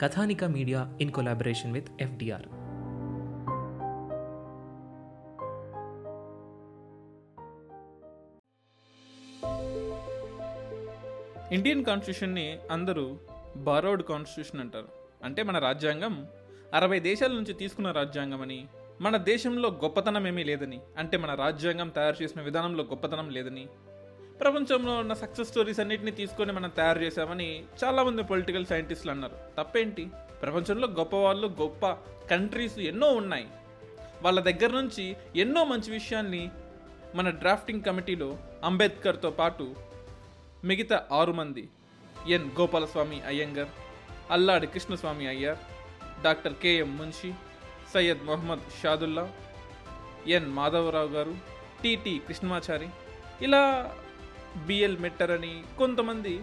Kathanika media in collaboration with FDR. Indian కాన్స్టిట్యూషన్ని అందరూ borrowed constitution అంటారు. అంటే మన రాజ్యాంగం అరవై దేశాల నుంచి తీసుకున్న రాజ్యాంగం అని మన దేశంలో గొప్పతనం ఏమీ లేదని అంటే మన రాజ్యాంగం తయారు చేసిన విధానంలో గొప్పతనం లేదని ప్రపంచంలో ఉన్న సక్సెస్ స్టోరీస్ అన్నింటినీ తీసుకొని మనం తయారు చేశామని చాలామంది పొలిటికల్ సైంటిస్టులు అన్నారు. తప్పేంటి? ప్రపంచంలో గొప్ప వాళ్ళు గొప్ప కంట్రీస్ ఎన్నో ఉన్నాయి. వాళ్ళ దగ్గర నుంచి ఎన్నో మంచి విషయాల్ని మన డ్రాఫ్టింగ్ కమిటీలో అంబేద్కర్తో పాటు మిగతా ఆరు మంది N Gopalaswami Ayyangar Alladi Krishnaswami Ayyar doctor KM Munshi Syed Mohammad Saadulla N Madhavarao గారు టిటి కృష్ణమాచారి. ఇలా బిఎల్ మెట్టర్ అని కొంతమంది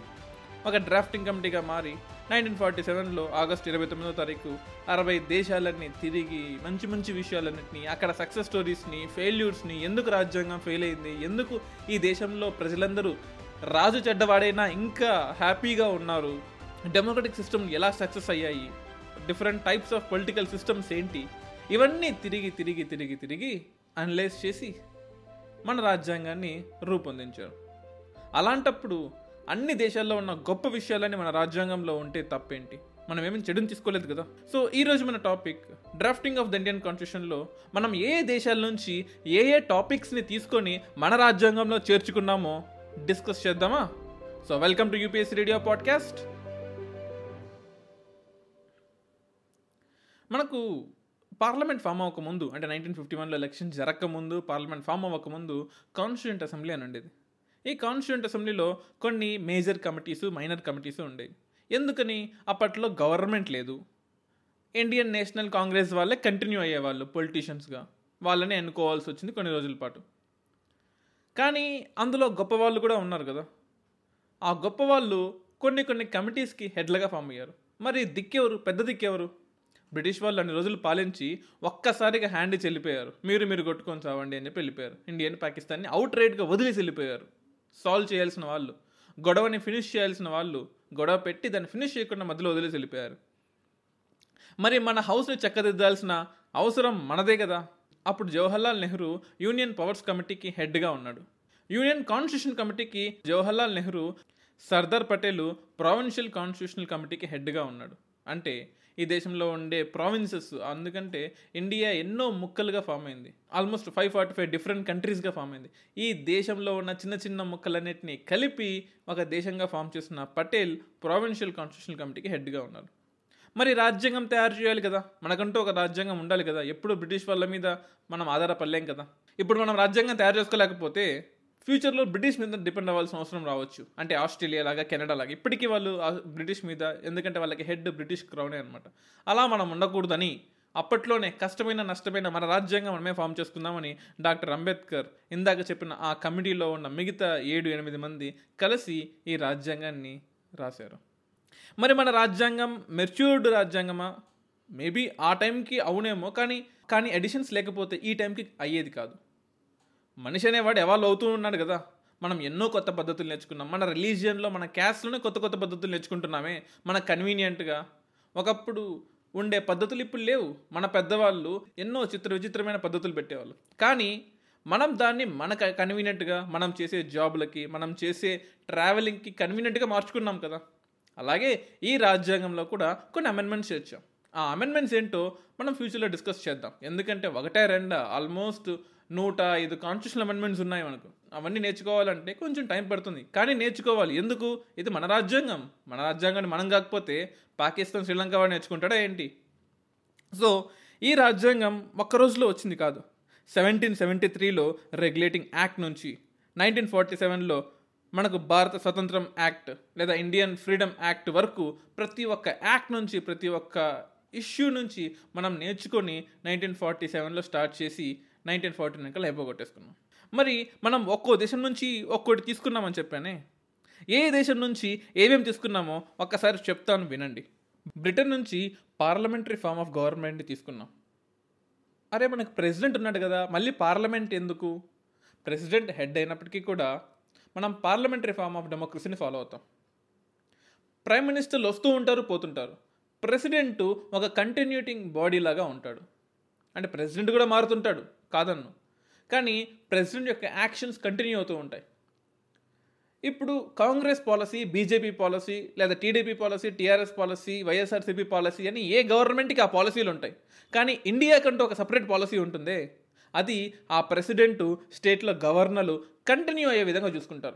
ఒక డ్రాఫ్టింగ్ కమిటీగా మారి నైన్టీన్ ఫార్టీ సెవెన్లో ఆగస్టు ఇరవై తొమ్మిదో తారీఖు అరవై దేశాలన్నీ తిరిగి మంచి మంచి విషయాలన్నింటినీ అక్కడ సక్సెస్ స్టోరీస్ని ఫెయిల్యూర్స్ని ఎందుకు రాజ్యాంగం ఫెయిల్ అయింది ఎందుకు ఈ దేశంలో ప్రజలందరూ రాజు చెడ్డవాడైనా ఇంకా హ్యాపీగా ఉన్నారు డెమోక్రటిక్ సిస్టమ్ ఎలా సక్సెస్ అయ్యాయి different types of political systems ఏంటి ఇవన్నీ తిరిగి తిరిగి తిరిగి తిరిగి అనలైజ్ చేసి మన రాజ్యాంగాన్ని రూపొందించారు. అలాంటప్పుడు అన్ని దేశాల్లో ఉన్న గొప్ప విషయాలన్నీ మన రాజ్యాంగంలో ఉంటే తప్పేంటి? మనం ఏమీ చెడుని తీసుకోలేదు కదా? సో ఈ రోజు మన topic drafting of the Indian కాన్స్టిట్యూషన్లో మనం ఏ దేశాల నుంచి ఏ ఏ టాపిక్స్ని తీసుకొని మన రాజ్యాంగంలో చేర్చుకున్నామో డిస్కస్ చేద్దామా? So welcome to UPS radio podcast. మనకు పార్లమెంట్ ఫామ్ అవ్వక ముందు అంటే నైన్టీన్ ఫిఫ్టీ వన్లో ఎలక్షన్ జరగక ముందు పార్లమెంట్ ఫామ్ అవ్వక ముందు కాన్స్టిట్యూంట్ అసెంబ్లీ అని ఉండేది. ఈ కాన్స్టిట్యూంట్ అసెంబ్లీలో కొన్ని మేజర్ కమిటీస్ మైనర్ కమిటీస్ ఉండేవి. ఎందుకని? అప్పట్లో గవర్నమెంట్ లేదు. ఇండియన్ నేషనల్ కాంగ్రెస్ వాళ్ళే కంటిన్యూ అయ్యేవాళ్ళు పొలిటీషియన్స్గా. వాళ్ళని ఎన్నుకోవాల్సి వచ్చింది కొన్ని రోజుల పాటు. కానీ అందులో గొప్పవాళ్ళు కూడా ఉన్నారు కదా. ఆ గొప్పవాళ్ళు కొన్ని కొన్ని కమిటీస్కి హెడ్లుగా ఫామ్ అయ్యారు. మరి దిక్కెవరు? పెద్ద దిక్కెవరు? బ్రిటిష్ వాళ్ళు అన్ని రోజులు పాలించి ఒక్కసారిగా హ్యాండ్ చెల్లిపోయారు. మీరు మీరు కొట్టుకొని చావండి అని చెప్పి వెళ్ళిపోయారు. ఇండియన్ పాకిస్తాన్ని అవుట్ రైట్గా వదిలేసి వెళ్ళిపోయారు. సాల్వ్ చేయాల్సిన వాళ్ళు గొడవని ఫినిష్ చేయాల్సిన వాళ్ళు గొడవ పెట్టి దాన్ని ఫినిష్ చేయకుండా మధ్యలో వదిలేసి వెళ్ళిపోయారు. మరి మన హౌస్ని చక్కదిద్దాల్సిన అవసరం మనదే కదా? అప్పుడు జవహర్లాల్ నెహ్రూ యూనియన్ పవర్స్ కమిటీకి హెడ్గా ఉన్నాడు. యూనియన్ కాన్స్టిట్యూషన్ కమిటీకి జవహర్లాల్ నెహ్రూ సర్దార్ పటేల్ ప్రావిన్షియల్ కాన్స్టిట్యూషనల్ కమిటీకి హెడ్గా ఉన్నాడు. అంటే ఈ దేశంలో ఉండే ప్రావిన్సెస్ అందుకంటే ఇండియా ఎన్నో ముక్కలుగా ఫామ్ అయింది. Almost five forty five different కంట్రీస్గా form అయింది. ఈ దేశంలో ఉన్న చిన్న చిన్న ముక్కలన్నింటినీ కలిపి ఒక దేశంగా ఫామ్ చేసిన పటేల్ ప్రావిన్షియల్ కాన్స్టిట్యూషనల్ కమిటీకి హెడ్గా ఉన్నారు. మరి రాజ్యాంగం తయారు చేయాలి కదా? మనకంటూ ఒక రాజ్యాంగం ఉండాలి కదా? ఎప్పుడు బ్రిటిష్ వాళ్ళ మీద మనం ఆధారపడలేం కదా? ఇప్పుడు మనం రాజ్యాంగం తయారు చేసుకోలేకపోతే ఫ్యూచర్లో బ్రిటిష్ మీద డిపెండ్ అవ్వాల్సిన అవసరం రావచ్చు. అంటే ఆస్ట్రేలియా లాగా కెనడా లాగా. ఇప్పటికీ వాళ్ళు బ్రిటిష్ మీద ఎందుకంటే వాళ్ళకి హెడ్ బ్రిటిష్ క్రౌనే అనమాట అలా మనం ఉండకూడదని అప్పట్లోనే కష్టమైన నష్టమైన మన రాజ్యాంగం మనమే ఫామ్ చేసుకుందామని డాక్టర్ అంబేద్కర్ ఇందాక చెప్పిన ఆ కమిటీలో ఉన్న మిగతా ఏడు ఎనిమిది మంది కలిసి ఈ రాజ్యాంగాన్ని రాశారు. మరి మన రాజ్యాంగం మెచ్యూర్డ్ రాజ్యాంగమా? మేబీ ఆ టైంకి అవునేమో కానీ కానీ ఎడిషన్స్ లేకపోతే ఈ టైంకి అయ్యేది కాదు. మనిషి అనేవాడు ఎవాల్వ్ అవుతూ ఉన్నాడు కదా. మనం ఎన్నో కొత్త పద్ధతులు నేర్చుకున్నాం. మన రిలీజియన్లో మన క్యాస్ట్లోనే కొత్త కొత్త పద్ధతులు నేర్చుకుంటున్నామే. మన కన్వీనియంట్గా ఒకప్పుడు ఉండే పద్ధతులు ఇప్పుడు లేవు. మన పెద్దవాళ్ళు ఎన్నో చిత్ర విచిత్రమైన పద్ధతులు పెట్టేవాళ్ళు. కానీ మనం దాన్ని మన కన్వీనియంట్గా మనం చేసే జాబులకి మనం చేసే ట్రావెలింగ్కి కన్వీనియంట్గా మార్చుకున్నాం కదా. అలాగే ఈ రాజ్యాంగంలో కూడా కొన్ని అమెండ్మెంట్స్ చేర్చాం. ఆ అమెండ్మెంట్స్ ఏంటో మనం ఫ్యూచర్లో డిస్కస్ చేద్దాం. ఎందుకంటే ఒకటే రెండా ఆల్మోస్ట్ నూట ఐదు కాన్స్టిట్యూషన్ అమెండ్మెంట్స్ ఉన్నాయి మనకు. అవన్నీ నేర్చుకోవాలంటే కొంచెం టైం పడుతుంది. కానీ నేర్చుకోవాలి. ఎందుకు? ఇది మన రాజ్యాంగం. మన రాజ్యాంగాన్ని మనం కాకపోతే పాకిస్తాన్ శ్రీలంక వాడు నేర్చుకుంటాడా ఏంటి? సో ఈ రాజ్యాంగం ఒక్క రోజులో వచ్చింది కాదు. సెవెంటీన్ సెవెంటీ త్రీలో రెగ్యులేటింగ్ యాక్ట్ నుంచి నైన్టీన్ ఫార్టీ సెవెన్లో మనకు భారత స్వతంత్రం యాక్ట్ లేదా ఇండియన్ ఫ్రీడమ్ యాక్ట్ వరకు ప్రతి ఒక్క యాక్ట్ నుంచి ప్రతి ఒక్క ఇష్యూ నుంచి మనం నేర్చుకొని నైన్టీన్ ఫార్టీ సెవెన్లో స్టార్ట్ చేసి నైన్టీన్ ఫార్టీ నైన్కి అయిపోగొట్టేసుకున్నాం మరి మనం ఒక్కో దేశం నుంచి ఒక్కోటి తీసుకున్నామని చెప్పానే? ఏ దేశం నుంచి ఏమేమి తీసుకున్నామో ఒక్కసారి చెప్తాను వినండి. బ్రిటన్ నుంచి పార్లమెంటరీ ఫామ్ ఆఫ్ గవర్నమెంట్ తీసుకున్నాం. అరే మనకు ప్రెసిడెంట్ ఉన్నాడు కదా మళ్ళీ పార్లమెంట్ ఎందుకు? ప్రెసిడెంట్ హెడ్ అయినప్పటికీ కూడా మనం పార్లమెంటరీ ఫామ్ ఆఫ్ డెమోక్రసీని ఫాలో అవుతాం. ప్రైమ్ మినిస్టర్లు వస్తూ ఉంటారు పోతుంటారు. ప్రెసిడెంట్ ఒక కంటిన్యూటింగ్ బాడీ లాగా ఉంటాడు. అంటే ప్రెసిడెంట్ కూడా మారుతుంటాడు. కాదన్ను. కానీ ప్రెసిడెంట్ యొక్క యాక్షన్స్ కంటిన్యూ అవుతూ ఉంటాయి. ఇప్పుడు కాంగ్రెస్ పాలసీ బీజేపీ పాలసీ లేదా TDP policy TRS policy YSRCP policy అని ఏ గవర్నమెంట్కి ఆ పాలసీలు ఉంటాయి. కానీ ఇండియా కంటూ ఒక సపరేట్ పాలసీ ఉంటుందే? అది ఆ ప్రెసిడెంట్ స్టేట్లో గవర్నర్లు కంటిన్యూ అయ్యే విధంగా చూసుకుంటారు.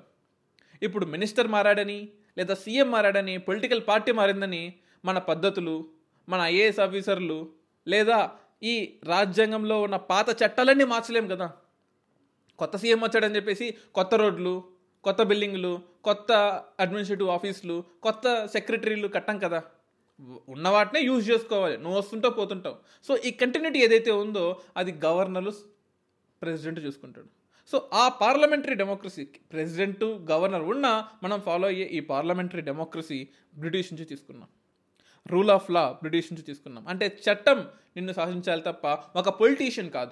ఇప్పుడు మినిస్టర్ మారాడని లేదా సీఎం మారాడని పొలిటికల్ పార్టీ మారిందని మన పద్ధతులు మన ఐఏఎస్ ఆఫీసర్లు లేదా ఈ రాజ్యాంగంలో ఉన్న పాత చట్టాలన్నీ మార్చలేం కదా. కొత్త సీఎం వచ్చాడని చెప్పేసి కొత్త రోడ్లు కొత్త బిల్డింగ్లు కొత్త అడ్మినిస్ట్రేటివ్ ఆఫీసులు కొత్త సెక్రటరీలు కట్టం కదా. ఉన్న వాటినే యూజ్ చేసుకోవాలి. నువ్వు వస్తుంటావు పోతుంటావు. సో ఈ కంటిన్యూటీ ఏదైతే ఉందో అది గవర్నర్లు ప్రెసిడెంట్ చూసుకుంటాడు. సో ఆ పార్లమెంటరీ డెమోక్రసీ ప్రెసిడెంట్ గవర్నర్ ఉన్నా మనం ఫాలో అయ్యే ఈ పార్లమెంటరీ డెమోక్రసీ బ్రిటిష్ నుంచి తీసుకున్నాం. రూల్ ఆఫ్ లా బ్రిటిష్ నుంచి తీసుకున్నాం. అంటే చట్టం నిన్ను శాసించాలి తప్ప ఒక పొలిటీషియన్ కాదు.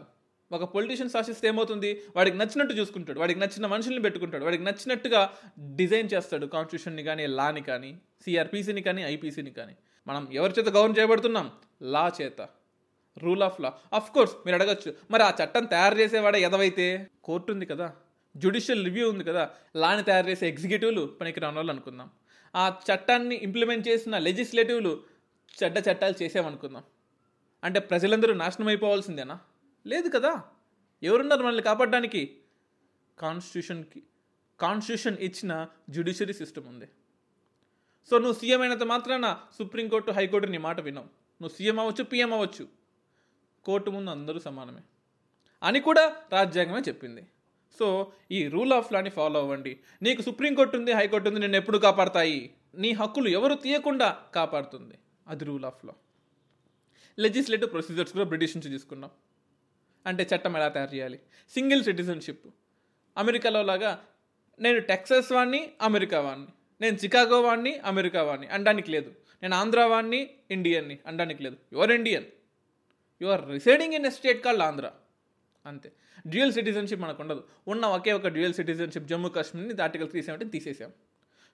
ఒక పొలిటీషియన్ శాసిస్తే ఏమవుతుంది? వాడికి నచ్చినట్టు చూసుకుంటాడు. వాడికి నచ్చిన మనుషుల్ని పెట్టుకుంటాడు. వాడికి నచ్చినట్టుగా డిజైన్ చేస్తాడు కాన్స్టిట్యూషన్ని కానీ లాని కానీ సిఆర్పిసిని కానీ ఐపీసీని కానీ. మనం ఎవరి చేత గవర్న్ చేయబడుతున్నాం? లా చేత. Rule of law. Of course మీరు అడగచ్చు. మరి ఆ చట్టం తయారు చేసేవాడే ఎదవైతే? కోర్టు ఉంది కదా. జ్యుడిషియల్ రివ్యూ ఉంది కదా. లాని తయారు చేసే ఎగ్జిక్యూటివ్లు పనికి రాని వాళ్ళు అనుకుందాం. ఆ చట్టాన్ని ఇంప్లిమెంట్ చేసిన లెజిస్లేటివ్లు చెడ్డ చట్టాలు చేసామనుకుందాం అంటే ప్రజలందరూ నాశనం అయిపోవాల్సిందేనా? లేదు కదా. ఎవరున్నారు మనల్ని కాపాడడానికి? కాన్స్టిట్యూషన్కి కాన్స్టిట్యూషన్ ఇచ్చిన జ్యుడిషియరీ సిస్టమ్ ఉంది. సో నువ్వు సీఎం అయినంత మాత్రాన సుప్రీంకోర్టు హైకోర్టు నీ మాట వినవు. నువ్వు సీఎం అవ్వచ్చు పిఎం అవ్వచ్చు. కోర్టు ముందు అందరూ సమానమే. అని కూడా రాజ్యాంగమే చెప్పింది. సో ఈ రూల్ ఆఫ్ లాని ఫాలో అవ్వండి. నీకు సుప్రీంకోర్టు ఉంది హైకోర్టు ఉంది నిన్ను ఎప్పుడు కాపాడతాయి? నీ హక్కులు ఎవరు తీయకుండా కాపాడుతుంది. అది rule of law. Legislative procedures కూడా బ్రిటిష్ నుంచి తీసుకున్నాం. అంటే చట్టం ఎలా తయారు చేయాలి? Single citizenship. అమెరికాలో లాగా నేను టెక్సస్ వాడిని అమెరికా వాడిని నేను చికాగో వాడిని అమెరికా వాడిని అనడానికి లేదు. నేను ఆంధ్ర వాడిని ఇండియన్ని. అనడానికి లేదు. Your Indian you are residing in a state called Andhra అంతే. డ్యూయల్ సిటిజన్షిప్ మనకు ఉండదు ఉన్న ఒకే ఒక డ్యూయల్ సిటిజన్షిప్ జమ్మూ కాశ్మీర్ని ఆర్టికల్ త్రీ సెవెంటీ తీసేసాం.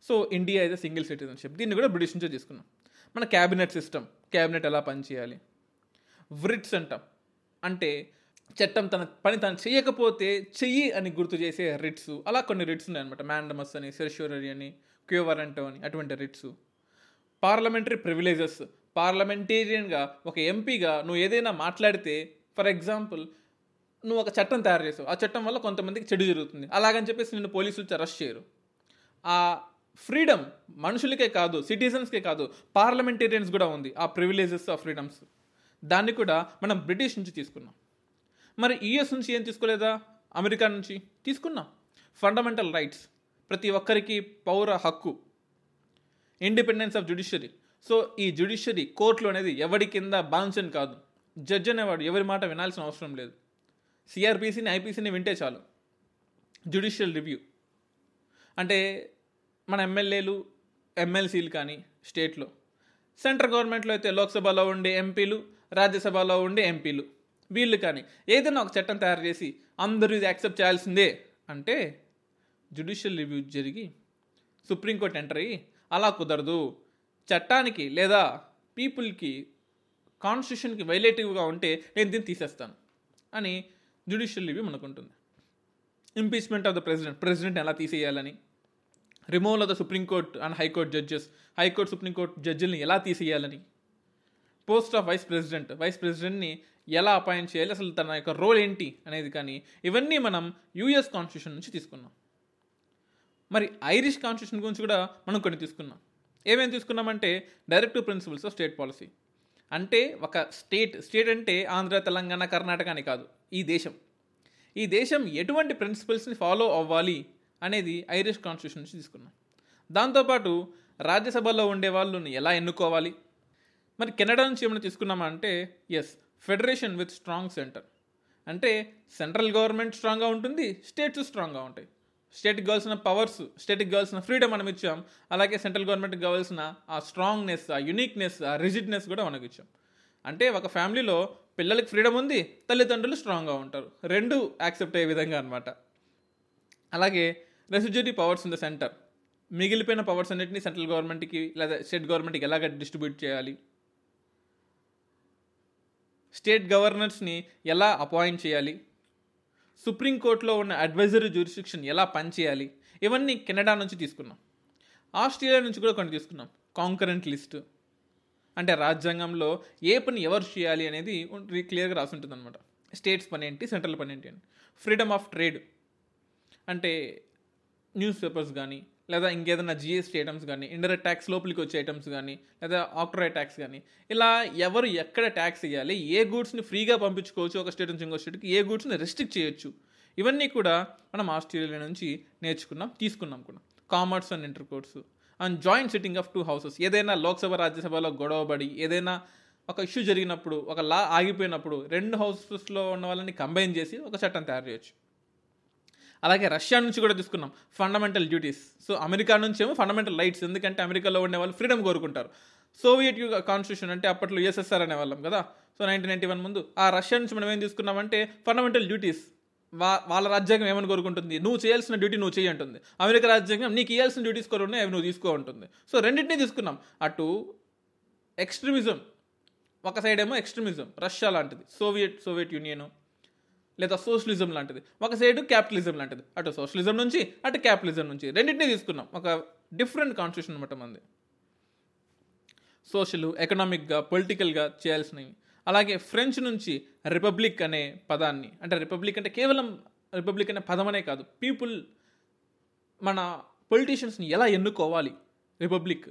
So India is single citizenship. దీన్ని కూడా బ్రిటిష్ నుంచే తీసుకున్నాం. మన క్యాబినెట్ సిస్టమ్ క్యాబినెట్ ఎలా పనిచేయాలి వ్రిట్స్ అంటాం. అంటే చట్టం తన పని తను చేయకపోతే చెయ్యి అని గుర్తు చేసే రిట్స్. అలా కొన్ని రిట్స్ ఉన్నాయన్నమాట. మ్యాండమస్ అని సెర్ష్యూరరీ అని క్యూవరంటో అని అటువంటి రిట్స్. Parliamentary privileges. పార్లమెంటేరియన్గా ఒక ఎంపీగా నువ్వు ఏదైనా మాట్లాడితే ఫర్ ఎగ్జాంపుల్ నువ్వు ఒక చట్టం తయారు చేసావు. ఆ చట్టం వల్ల కొంతమందికి చెడు జరుగుతుంది. అలాగని చెప్పేసి నిన్ను పోలీసులు అరెస్ట్ చేయరు. ఆ ఫ్రీడమ్ మనుషులకే కాదు సిటిజన్స్కే కాదు పార్లమెంటేరియన్స్ కూడా ఉంది ఆ ప్రివిలేజెస్ ఆ ఫ్రీడమ్స్. దాన్ని కూడా మనం బ్రిటిష్ నుంచి తీసుకున్నాం. మరి యుఎస్ నుంచి ఏం తీసుకోలేదా? అమెరికా నుంచి తీసుకున్నాం. ఫండమెంటల్ రైట్స్ ప్రతి ఒక్కరికి పౌర హక్కు. ఇండిపెండెన్స్ ఆఫ్ జుడిషియరీ సో ఈ జుడిషియరీ కోర్టులు అనేది ఎవడి కింద బాన్సన్ కాదు. జడ్జ్ అనేవాడు ఎవరి మాట వినాల్సిన అవసరం లేదు. సిఆర్పిసిని ఐపీసీని వింటే చాలు. జుడిషియల్ రివ్యూ అంటే మన ఎమ్మెల్యేలు ఎమ్మెల్సీలు కానీ స్టేట్లో. సెంట్రల్ గవర్నమెంట్లో అయితే లోక్సభలో ఉండే ఎంపీలు రాజ్యసభలో ఉండే ఎంపీలు వీళ్ళు కానీ ఏదైనా ఒక చట్టం తయారు చేసి అందరూ ఇది యాక్సెప్ట్ చేయాల్సిందే అంటే జుడిషియల్ రివ్యూ జరిగి సుప్రీంకోర్టు ఎంటర్ అయ్యి అలా కుదరదు. చట్టానికి లేదా పీపుల్కి కాన్స్టిట్యూషన్కి వైలేటివ్గా ఉంటే నేను దీన్ని తీసేస్తాను అని judicial review మనకుంటుంది. Impeachment of the president president ఎలా తీసేయాలని? Removal of the supreme court and high court judges high court supreme court జడ్జిల్ని ఎలా తీసేయాలని? Post of vice president vice ప్రెసిడెంట్ని ఎలా అపాయింట్ చేయాలి? అసలు తన యొక్క రోల్ ఏంటి అనేది కానీ ఇవన్నీ మనం యూఎస్ కాన్స్టిట్యూషన్ నుంచి తీసుకున్నాం. మరి ఐరిష్ కాన్స్టిట్యూషన్ గురించి కూడా మనం కొన్ని తీసుకున్నాం. ఏమేమి తీసుకున్నామంటే directive principles of state policy అంటే ఒక స్టేట్ స్టేట్ అంటే ఆంధ్ర తెలంగాణ కర్ణాటక అని కాదు. ఈ దేశం. ఈ దేశం ఎటువంటి ప్రిన్సిపల్స్ని ఫాలో అవ్వాలి అనేది ఐరిష్ కాన్స్టిట్యూషన్ నుంచి తీసుకున్నాం. దాంతోపాటు రాజ్యసభలో ఉండే వాళ్ళని ఎలా ఎన్నుకోవాలి? మరి కెనడా నుంచి ఏమైనా తీసుకున్నామా అంటే yes federation with strong centre అంటే సెంట్రల్ గవర్నమెంట్ స్ట్రాంగ్గా ఉంటుంది స్టేట్స్ స్ట్రాంగ్గా ఉంటాయి. స్టేట్ కావాల్సిన పవర్స్ స్టేట్కి కావాల్సిన ఫ్రీడమ్ మనం ఇచ్చాం. అలాగే సెంట్రల్ గవర్నమెంట్కి కావాల్సిన ఆ స్ట్రాంగ్నెస్ ఆ యునిక్నెస్ ఆ రిజిడ్నెస్ కూడా మనకు ఇచ్చాం. అంటే ఒక ఫ్యామిలీలో పిల్లలకి ఫ్రీడమ్ ఉంది తల్లిదండ్రులు స్ట్రాంగ్గా ఉంటారు. రెండు యాక్సెప్ట్ అయ్యే విధంగా అనమాట అలాగే residuary powers in the centre. మిగిలిపోయిన పవర్స్ అన్నింటినీ సెంట్రల్ గవర్నమెంట్కి లేదా స్టేట్ గవర్నమెంట్కి ఎలాగ డిస్ట్రిబ్యూట్ చేయాలి? స్టేట్ గవర్నర్స్ని ఎలా అపాయింట్ చేయాలి? సుప్రీంకోర్టులో ఉన్న అడ్వైజరీ జ్యూరిస్డిక్షన్ ఎలా పనిచేయాలి? ఇవన్నీ కెనడా నుంచి తీసుకున్నాం. ఆస్ట్రేలియా నుంచి కూడా కొన్ని తీసుకున్నాం. Concurrent list. అంటే రాజ్యాంగంలో ఏ పని ఎవరు చేయాలి అనేది క్లియర్గా రాసుంటుంది అనమాట స్టేట్స్ పని ఏంటి సెంట్రల్ పని ఏంటి అని. Freedom of trade. అంటే న్యూస్ పేపర్స్ కానీ లేదా ఇంకేదైనా జిఎస్టీ ఐటమ్స్ కానీ ఇండైరెక్ట్ ట్యాక్స్ లోపలికి వచ్చే ఐటమ్స్ కానీ లేదా ఆక్టోరై ట్యాక్స్ కానీ ఇలా ఎవరు ఎక్కడ ట్యాక్స్ ఇవ్వాలి ఏ గూడ్స్ని ఫ్రీగా పంపించుకోవచ్చు ఒక స్టేట్ నుంచి ఇంకో స్టేట్కి ఏ గూడ్స్ని రెస్ట్రిక్ట్ చేయొచ్చు. ఇవన్నీ కూడా మనం ఆస్ట్రేలియా నుంచి నేర్చుకున్నాం తీసుకున్నాం కూడా. Commerce and inter course and joint sitting of two houses ఏదైనా లోక్సభ రాజ్యసభలో గొడవబడి ఏదైనా ఒక ఇష్యూ జరిగినప్పుడు ఒక లా ఆగిపోయినప్పుడు రెండు హౌసెస్లో ఉన్న వాళ్ళని కంబైన్ చేసి ఒక చట్టం తయారు చేయొచ్చు. అలాగే రష్యా నుంచి కూడా తీసుకున్నాం ఫండమెంటల్ డ్యూటీస్ సో అమెరికా నుంచి ఏమో ఫండమెంటల్ రైట్స్ ఎందుకంటే అమెరికాలో ఉండే వాళ్ళు ఫ్రీడమ్ కోరుకుంటారు. సోవియట్ యుగ కాన్స్టిట్యూషన్ అంటే అప్పట్లో యుఎస్ఎస్ఆర్ అనేవాళ్ళం కదా. సో నైన్టీన్ నైన్టీ వన్ ముందు ఆ రష్యా నుంచి మనం ఏం తీసుకున్నామంటే ఫండమెంటల్ డ్యూటీస్ వా వాళ్ళ రాజ్యాంగం ఏమని కోరుకుంటుంది? నువ్వు చేయాల్సిన డ్యూటీ నువ్వు చేయి అంటుంది. అమెరికా రాజ్యాంగం నీకు ఇవ్వాల్సిన డ్యూటీస్ కూడా ఉన్నాయి అవి నువ్వు తీసుకో ఉంటుంది సో రెండింటినీ తీసుకున్నాం. అటు ఎక్స్ట్రీమిజం ఒక సైడ్ ఏమో ఎక్స్ట్రీమిజం రష్యా లాంటిది. సోవియట్ సోవియట్ యూనియన్ లేదా సోషలిజం లాంటిది. ఒక సైడ్ క్యాపిటలిజం లాంటిది. అటు సోషలిజం నుంచి అటు క్యాపిటలిజం నుంచి. రెండింటినీ తీసుకున్నాం. ఒక డిఫరెంట్ కాన్స్టిట్యూషన్ అనమాట మంది సోషల్ ఎకనామిక్గా పొలిటికల్గా చేయాల్సినవి. అలాగే ఫ్రెంచ్ నుంచి రిపబ్లిక్ అనే పదాన్ని అంటే రిపబ్లిక్ అంటే కేవలం రిపబ్లిక్ అనే పదమనే కాదు. పీపుల్ మన పొలిటీషియన్స్ని ఎలా ఎన్నుకోవాలి? రిపబ్లిక్.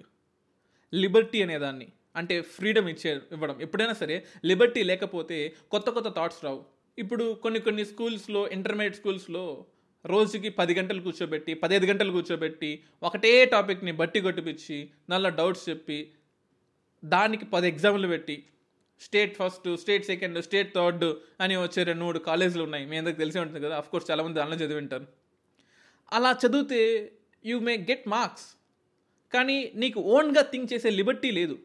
లిబర్టీ అనేదాన్ని అంటే ఫ్రీడమ్ ఇచ్చే ఇవ్వడం. ఎప్పుడైనా సరే లిబర్టీ లేకపోతే కొత్త కొత్త థాట్స్ రావు. ఇప్పుడు కొన్ని కొన్ని స్కూల్స్లో ఇంటర్మీడియట్ స్కూల్స్లో రోజుకి పది గంటలు కూర్చోబెట్టి పదిహేను గంటలు కూర్చోబెట్టి ఒకటే టాపిక్ని బట్టి కొట్టిపించి నల్ల డౌట్స్ చెప్పి దానికి పది ఎగ్జామ్లు పెట్టి state first state second state third అని వచ్చే రెండు మూడు కాలేజీలు ఉన్నాయి. మీ అందరికి తెలిసే ఉంటుంది కదా. కోర్స్ చాలామంది దానిలో చదివి ఉంటారు. అలా చదివితే యూ మే గెట్ మార్క్స్ కానీ నీకు ఓన్గా థింక్ చేసే లిబర్టీ లేదు.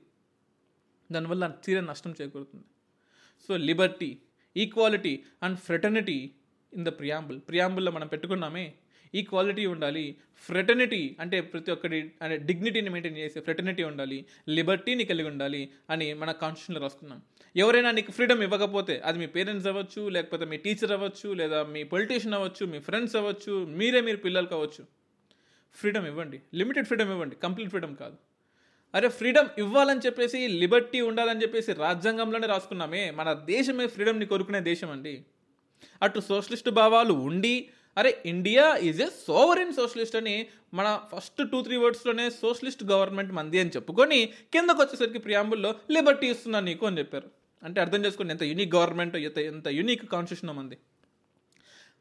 దానివల్ల తీరే నష్టం చేకూరుతుంది. So liberty equality and fraternity in the preamble ప్రియాంబుల్లో మనం పెట్టుకున్నామే ఈక్వాలిటీ ఉండాలి ఫ్రెటర్నిటీ అంటే ప్రతి ఒక్కటి అంటే డిగ్నిటీని మెయింటైన్ చేసే ఫ్రెటర్నిటీ ఉండాలి లిబర్టీని కలిగి ఉండాలి అని మన కాన్స్టిట్యూషన్లో రాస్తున్నాం. ఎవరైనా నీకు ఫ్రీడమ్ ఇవ్వకపోతే అది మీ పేరెంట్స్ అవ్వచ్చు లేకపోతే మీ టీచర్ అవ్వచ్చు లేదా మీ పొలిటీషియన్ అవ్వచ్చు మీ ఫ్రెండ్స్ అవ్వచ్చు మీరే మీరు పిల్లలు కావచ్చు. ఫ్రీడమ్ ఇవ్వండి. లిమిటెడ్ ఫ్రీడమ్ ఇవ్వండి. కంప్లీట్ ఫ్రీడమ్ కాదు. అరే ఫ్రీడమ్ ఇవ్వాలని చెప్పేసి లిబర్టీ ఉండాలని చెప్పేసి రాజ్యాంగంలోనే రాసుకున్నామే. మన దేశమే ఫ్రీడమ్ని కోరుకునే దేశం అండి. అటు సోషలిస్ట్ భావాలు ఉండి అరే India is a sovereign socialist అని మన ఫస్ట్ టూ త్రీ వర్డ్స్లోనే సోషలిస్ట్ గవర్నమెంట్ మంది అని చెప్పుకొని కిందకు వచ్చేసరికి ప్రియాంబుల్లో లిబర్టీ ఇస్తున్నా నీకు అని చెప్పారు. అంటే అర్థం చేసుకోండి ఎంత యూనిక్ గవర్నమెంట్ ఎంత ఎంత యూనిక్ కాన్స్టిట్యూషన్ మంది.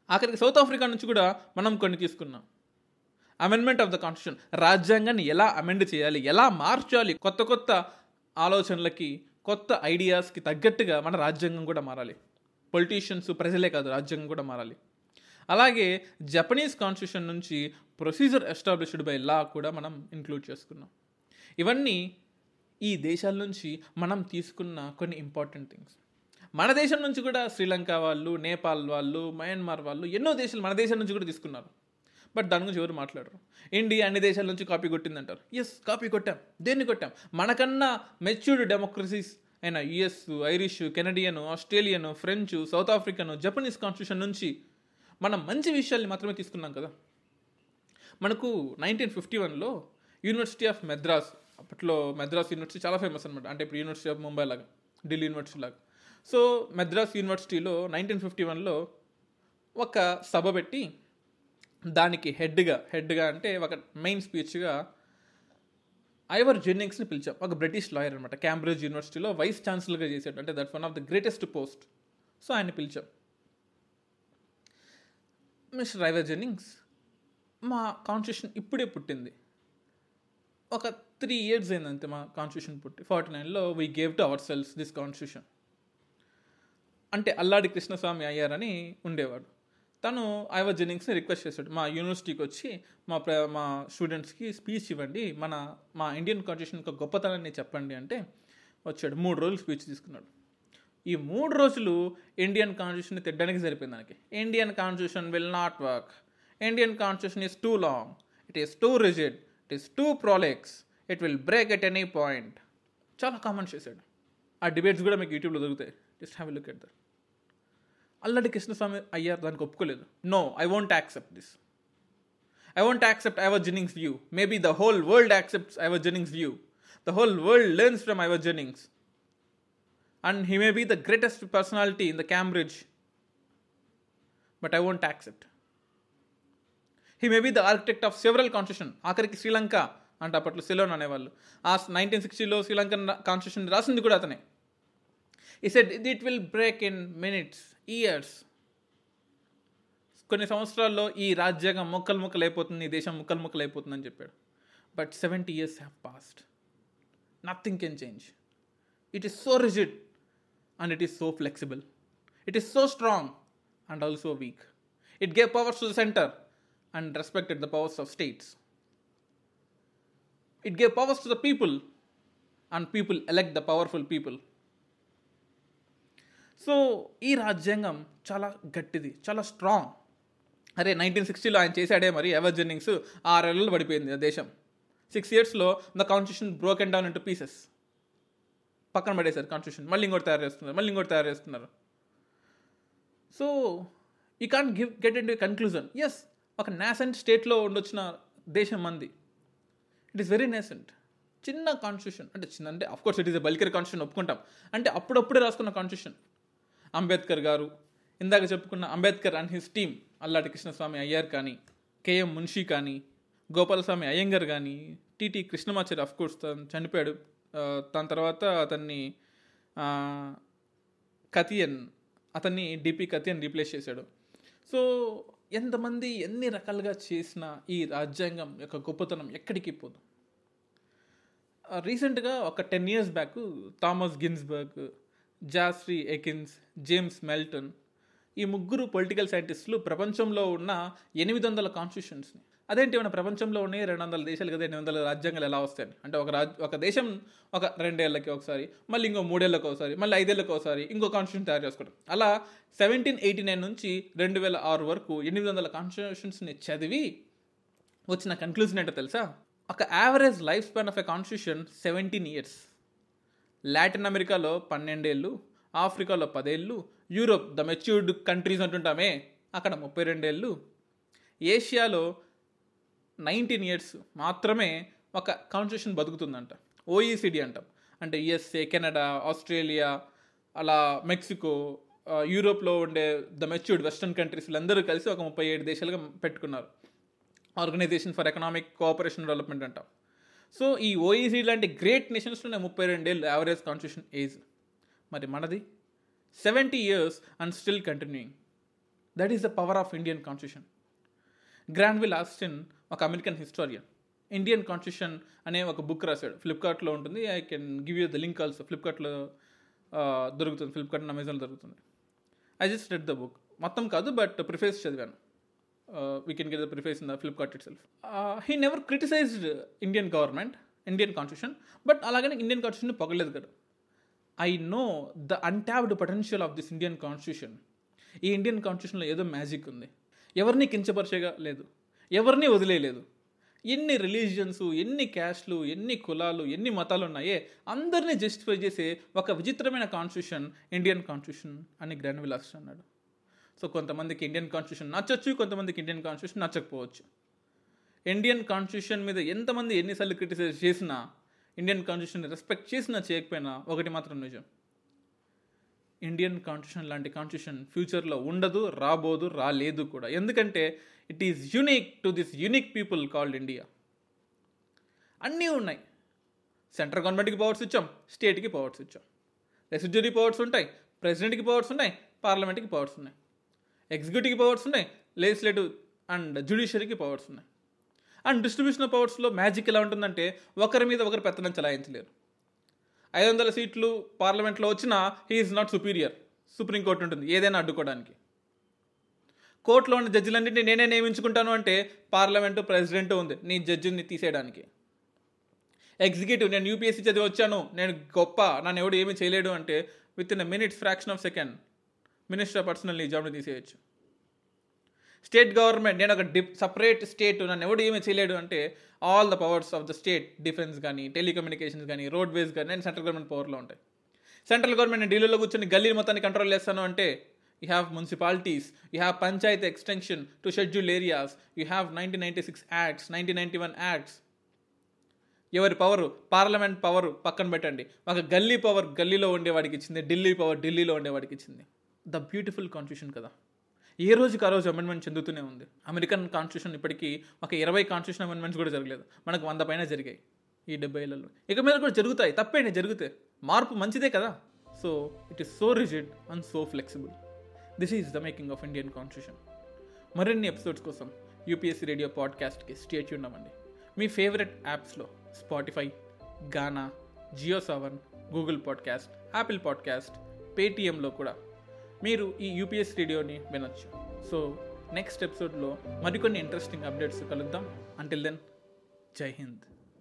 ఆఖరికి సౌత్ ఆఫ్రికా నుంచి కూడా మనం కొన్ని తీసుకున్నాం. అమెండ్మెంట్ ఆఫ్ ద కాన్స్టిట్యూషన్ రాజ్యాంగాన్ని ఎలా అమెండ్ చేయాలి? ఎలా మార్చాలి? కొత్త కొత్త ఆలోచనలకి కొత్త ఐడియాస్కి తగ్గట్టుగా మన రాజ్యాంగం కూడా మారాలి. పొలిటీషియన్స్ ప్రజలే కాదు రాజ్యాంగం కూడా మారాలి. అలాగే జపనీస్ కాన్స్టిట్యూషన్ నుంచి ప్రొసీజర్ ఎస్టాబ్లిష్డ్ బై లా కూడా మనం ఇంక్లూడ్ చేసుకున్నాం. ఇవన్నీ ఈ దేశాల నుంచి మనం తీసుకున్న కొన్ని ఇంపార్టెంట్ థింగ్స్ మన దేశం నుంచి కూడా శ్రీలంక వాళ్ళు నేపాల్ వాళ్ళు మయన్మార్ వాళ్ళు ఎన్నో దేశాలు మన దేశం నుంచి కూడా తీసుకున్నారు. బట్ దాని గురించి ఎవరు మాట్లాడరు. ఇండియా అన్ని దేశాల నుంచి కాపీ కొట్టిందంటారు. ఎస్ కాపీ కొట్టాం. దేన్ని కొట్టాం? మనకన్నా మెచ్యూర్డ్ డెమోక్రసీస్ అయిన US Irish Canadian Australian French South African Japanese constitution నుంచి మనం మంచి విషయాల్ని మాత్రమే తీసుకున్నాం కదా. మనకు నైన్టీన్ ఫిఫ్టీ వన్లో యూనివర్సిటీ ఆఫ్ మెద్రాస్ అప్పట్లో మెద్రాస్ యూనివర్సిటీ చాలా ఫేమస్ అనమాట అంటే ఇప్పుడు యూనివర్సిటీ ఆఫ్ ముంబై లాగా ఢిల్లీ యూనివర్సిటీ లాగా. సో మద్రాస్ యూనివర్సిటీలో నైన్టీన్ ఫిఫ్టీ వన్లో ఒక సభ పెట్టి దానికి హెడ్గా హెడ్గా అంటే ఒక మెయిన్ స్పీచ్గా ఐవర్ జెన్నింగ్స్ని పిలిచాం. ఒక బ్రిటిష్ లాయర్ అనమాట క్యాంబ్రిడ్జ్ యూనివర్సిటీలో వైస్ ఛాన్సలర్గా చేశాడు. అంటే that one of the greatest post. So ఆయన్ని పిలిచాం. మిస్టర్ ఐవర్ జెన్నింగ్స్ మా కాన్స్టిట్యూషన్ ఇప్పుడే పుట్టింది. ఒక త్రీ ఇయర్స్ అయిందంతే మా కాన్స్టిట్యూషన్ పుట్టి. ఫార్టీ నైన్లో we gave to our selves this constitution అంటే అల్లాడి కృష్ణస్వామి అయ్యారని ఉండేవాడు. తను ఐవర్ జెన్నింగ్స్ని రిక్వెస్ట్ చేశాడు. మా యూనివర్సిటీకి వచ్చి మా ప్ర మా స్టూడెంట్స్కి స్పీచ్ ఇవ్వండి. మన మా ఇండియన్ కాన్స్టిట్యూషన్ యొక్క గొప్పతనాన్ని చెప్పండి అంటే వచ్చాడు. మూడు రోజులు స్పీచ్ తీసుకున్నాడు. ఈ మూడు రోజులు ఇండియన్ కాన్స్టిట్యూషన్ తిట్టడానికి సరిపోయింది దానికి Indian constitution will not work Indian constitution is too long it is too rigid it is too prolix it will break at any point చాలా కామెంట్స్ చేశాడు. ఆ డిబేట్స్ కూడా మీకు యూట్యూబ్లో దొరుకుతాయి. Just have look at that Alladi Krishnaswamy Ayyar దానికి ఒప్పుకోలేదు. No I won't accept this I won't accept Ivor Jennings view maybe the whole world accepts Ivor Jennings view the whole world learns from ఐవర్ Jennings and he may be the greatest personality in the Cambridge but I won't accept he may be the architect of several constitution ఆఖరికి శ్రీలంక అంటే అప్పట్లో Ceylon అనేవాళ్ళు. ఆ nineteen సిక్స్టీలో Sri Lankan constitution రాసింది కూడా అతనే. ఈ set it will break in minutes years కొన్ని సంవత్సరాల్లో ఈ రాజ్యాంగం ముక్కలు ముక్కలు అయిపోతుంది ఈ దేశం ముక్కలు ముక్కలు అయిపోతుంది అని చెప్పాడు. But seventy years have passed nothing can change it is so rigid and it is so flexible it is so strong and also weak it gave powers to the centre and respected the powers of states it gave powers to the people and people elect the powerful people so ఈ రాజ్యాంగం చాలా గట్టిది చాలా strong అరే nineteen సిక్స్టీలో ఆయన చేశాడే మరి ever ఆరు ఆరేళ్ళు పడిపోయింది ఆ దేశం. సిక్స్ ఇయర్స్లో the constitution broken down into pieces పక్కన పడేశారు కాన్స్టిట్యూషన్ మళ్ళీ ఇంకోటి తయారు చేస్తున్నారు మళ్ళీ ఇంకోటి తయారు చేస్తున్నారు. సో ఈ can give get in conclusion as ఒక నేసెంట్ స్టేట్లో ఉండొచ్చిన దేశం మంది ఇట్ ఈస్ వెరీ నేసెంట్ చిన్న కాన్స్టిట్యూషన్ అంటే చిన్న అంటే of course it is a bulkier constitution ఒప్పుకుంటాం. అంటే అప్పుడప్పుడే రాసుకున్న కాన్స్టిట్యూషన్ అంబేద్కర్ గారు. ఇందాక చెప్పుకున్న Ambedkar and his team Alladi Krishnaswamy Ayyar కానీ కేఎం మున్షి కానీ గోపాలస్వామి అయ్యంగర్ కానీ TT Krishnamachari of course చనిపోయాడు. దాని తర్వాత అతన్ని కతియన్ అతన్ని డిపి కతియన్ రీప్లేస్ చేశాడు. సో ఎంతమంది ఎన్ని రకాలుగా చేసిన ఈ రాజ్యాంగం యొక్క గొప్పతనం ఎక్కడికి పోదు? రీసెంట్గా ఒక ten years back Thomas Ginsburg Zachary Elkins James Melton ఈ ముగ్గురు పొలిటికల్ సైంటిస్టులు ప్రపంచంలో ఉన్న ఎనిమిది వందల కాన్స్టిట్యూషన్స్ని అదేంటి మన ప్రపంచంలో ఉన్నాయి రెండు వందల దేశాలు కదా ఎనిమిది వందల రాజ్యాంగాలు ఎలా వస్తాయని? అంటే ఒక రాజ్ ఒక దేశం ఒక రెండేళ్ళకి ఒకసారి మళ్ళీ ఇంకో మూడేళ్ళకి ఒకసారి మళ్ళీ ఐదేళ్ళకి ఒకసారి ఇంకో కాన్స్టిట్యూషన్ తయారు చేసుకోవడం. అలా సెవెంటీన్ ఎయిటీ నైన్ నుంచి రెండు వేల ఆరు వరకు ఎనిమిది వందల కాన్స్టిట్యూషన్స్ని చదివి వచ్చిన కన్క్లూజన్ ఏంటో తెలుసా? ఒక average life span of a constitution seventeen years Latin అమెరికాలో పన్నెండేళ్ళు ఆఫ్రికాలో పదేళ్ళు యూరోప్ ద మెచ్యూర్డ్ కంట్రీస్ అంటుంటామే అక్కడ ముప్పై రెండేళ్ళు. ఏషియాలో నైన్టీన్ ఇయర్స్ మాత్రమే ఒక కాన్స్టిట్యూషన్ బతుకుతుందంట. ఓఈసిడి అంటాం. అంటే యుఎస్ఏ కెనడా ఆస్ట్రేలియా అలా మెక్సికో యూరోప్లో ఉండే ద మెచ్యూర్డ్ వెస్టర్న్ కంట్రీస్ వీళ్ళందరూ కలిసి ఒక ముప్పై ఏడు దేశాలుగా పెట్టుకున్నారు. Organisation for economic cooperation development అంటాం. సో ఈ ఓఈసీ లాంటి గ్రేట్ నేషన్స్లోనే ముప్పై రెండేళ్ళు యావరేజ్ కాన్స్టిట్యూషన్ ఏజ్ మరి మనది seventy years and still continuing that is the power of Indian constitution Granville Austin ఒక అమెరికన్ హిస్టారియన్ ఇండియన్ కాన్స్టిట్యూషన్ అనే ఒక బుక్ రాశాడు. ఫ్లిప్కార్ట్లో ఉంటుంది. I can give you the link also ఫ్లిప్కార్ట్లో దొరుకుతుంది. ఫ్లిప్కార్ట్ అండ్ అమెజాన్లో దొరుకుతుంది. I just read the book మొత్తం కాదు బట్ ప్రిఫేస్ చదివాను. We can get the preface in the Flipkart itself he never criticised Indian government Indian constitution but అలాగనే Indian constitution పొగలేదు కదా. I know the untapped potential of this Indian constitution ఈ Indian కాన్స్టిట్యూషన్లో ఏదో magic ఉంది. ఎవరిని కించపరిచేగా లేదు. ఎవరిని వదిలేయలేదు ఎన్ని రిలీజియన్స్ ఎన్ని క్యాస్ట్లు ఎన్ని కులాలు ఎన్ని మతాలు ఉన్నాయే అందరినీ జస్టిఫై చేసే ఒక విచిత్రమైన కాన్స్టిట్యూషన్ ఇండియన్ కాన్స్టిట్యూషన్ అని గ్రాండ్ విలాస్ అన్నాడు. సో కొంతమందికి ఇండియన్ కాన్స్టిట్యూషన్ నచ్చచ్చు కొంతమందికి ఇండియన్ కాన్స్టిట్యూషన్ నచ్చకపోవచ్చు. ఇండియన్ కాన్స్టిట్యూషన్ మీద ఎంతమంది ఎన్నిసార్లు క్రిటిసైజ్ చేసినా ఇండియన్ కాన్స్టిట్యూషన్ రెస్పెక్ట్ చేసినా చేయకపోయినా ఒకటి మాత్రం నిజం. ఇండియన్ కాన్స్టిట్యూషన్ లాంటి కాన్స్టిట్యూషన్ ఫ్యూచర్లో ఉండదు రాబోదు రాలేదు కూడా. ఎందుకంటే it is unique to this unique people called India అన్నీ ఉన్నాయి. సెంట్రల్ గవర్నమెంట్కి పవర్స్ ఇచ్చాం స్టేట్కి పవర్స్ ఇచ్చాం. రెసిడ్యూరీ పవర్స్ ఉంటాయి ప్రెసిడెంట్కి పవర్స్ ఉన్నాయి పార్లమెంట్కి పవర్స్ ఉన్నాయి. ఎగ్జిక్యూటివ్కి పవర్స్ ఉన్నాయి లెజిస్లేటివ్ అండ్ జ్యుడిషియరీకి పవర్స్ ఉన్నాయి. అండ్ డిస్ట్రిబ్యూషన్ పవర్స్లో మ్యాజిక్ ఎలా ఉంటుందంటే ఒకరి మీద ఒకరు పెత్తనం చలాయించలేరు. ఐదు వందల సీట్లు పార్లమెంట్లో వచ్చినా హీఈస్ నాట్ సుపీరియర్ సుప్రీంకోర్టు ఉంటుంది ఏదైనా అడ్డుకోవడానికి. కోర్టులో ఉన్న జడ్జిలన్నింటినీ నేనే నియమించుకుంటాను అంటే పార్లమెంటు ప్రెసిడెంట్ ఉంది నీ జడ్జిని తీసేయడానికి. ఎగ్జిక్యూటివ్ నేను యూపీఎస్సీ చదివి వచ్చాను నేను గొప్ప నన్ను ఎవడు ఏమీ చేయలేడు అంటే within minutes fraction of second minister personal జాబ్ని తీసేయచ్చు. స్టేట్ గవర్నమెంట్ నేను ఒక డిప్ సపరేట్ స్టేట్ నన్ను ఎవడు ఏమీ చేయలేడు అంటే all the powers of the state defence కానీ టెలికమ్యూనికేషన్స్ కానీ రోడ్వేస్ కానీ నేను సెంట్రల్ గవర్నమెంట్ పవర్లో ఉంటాయి. సెంట్రల్ గవర్నమెంట్ ఢిల్లీలో కూర్చొని గల్లీ మొత్తాన్ని కంట్రోల్ చేస్తాను అంటే you have municipalities you have panchayat extension to schedule areas you have nineteen ninety six acts nineteen ninety one acts ఎవరి పవరు పార్లమెంట్ పవర్ పక్కన పెట్టండి. ఒక గల్లీ పవర్ గల్లీలో ఉండేవాడికి ఇచ్చింది ఢిల్లీ పవర్ ఢిల్లీలో ఉండేవాడికి ఇచ్చింది. ద బ్యూటిఫుల్ కాన్స్టిట్యూషన్ కదా. ఏ రోజుకి ఆ రోజు అమెండ్మెంట్ చెందుతూనే ఉంది. అమెరికన్ కాన్స్టిట్యూషన్ ఇప్పటికీ ఒక ఇరవై కాన్స్టిట్యూషన్ అమెండ్మెంట్స్ కూడా జరగలేదు. మనకు వంద పైన జరిగాయి ఈ డెబ్బై ఏళ్ళలో. ఇక మీద కూడా జరుగుతాయి. తప్పేంటి? జరిగితే. మార్పు మంచిదే కదా. So it is so rigid and so flexible this is the making of Indian constitution మరిన్ని ఎపిసోడ్స్ కోసం యూపీఎస్సీ రేడియో పాడ్కాస్ట్కి స్టేట్ ఉండమండి మీ ఫేవరెట్ యాప్స్లో Spotify Gaana Jio Saavn Google podcast Apple podcast పేటీఎంలో కూడా మీరు ఈ యూపీఎస్ రేడియోని వినొచ్చు. సో నెక్స్ట్ ఎపిసోడ్లో మరికొన్ని ఇంట్రెస్టింగ్ అప్డేట్స్ కలుద్దాం. అంటిల్ దెన్ జై హింద్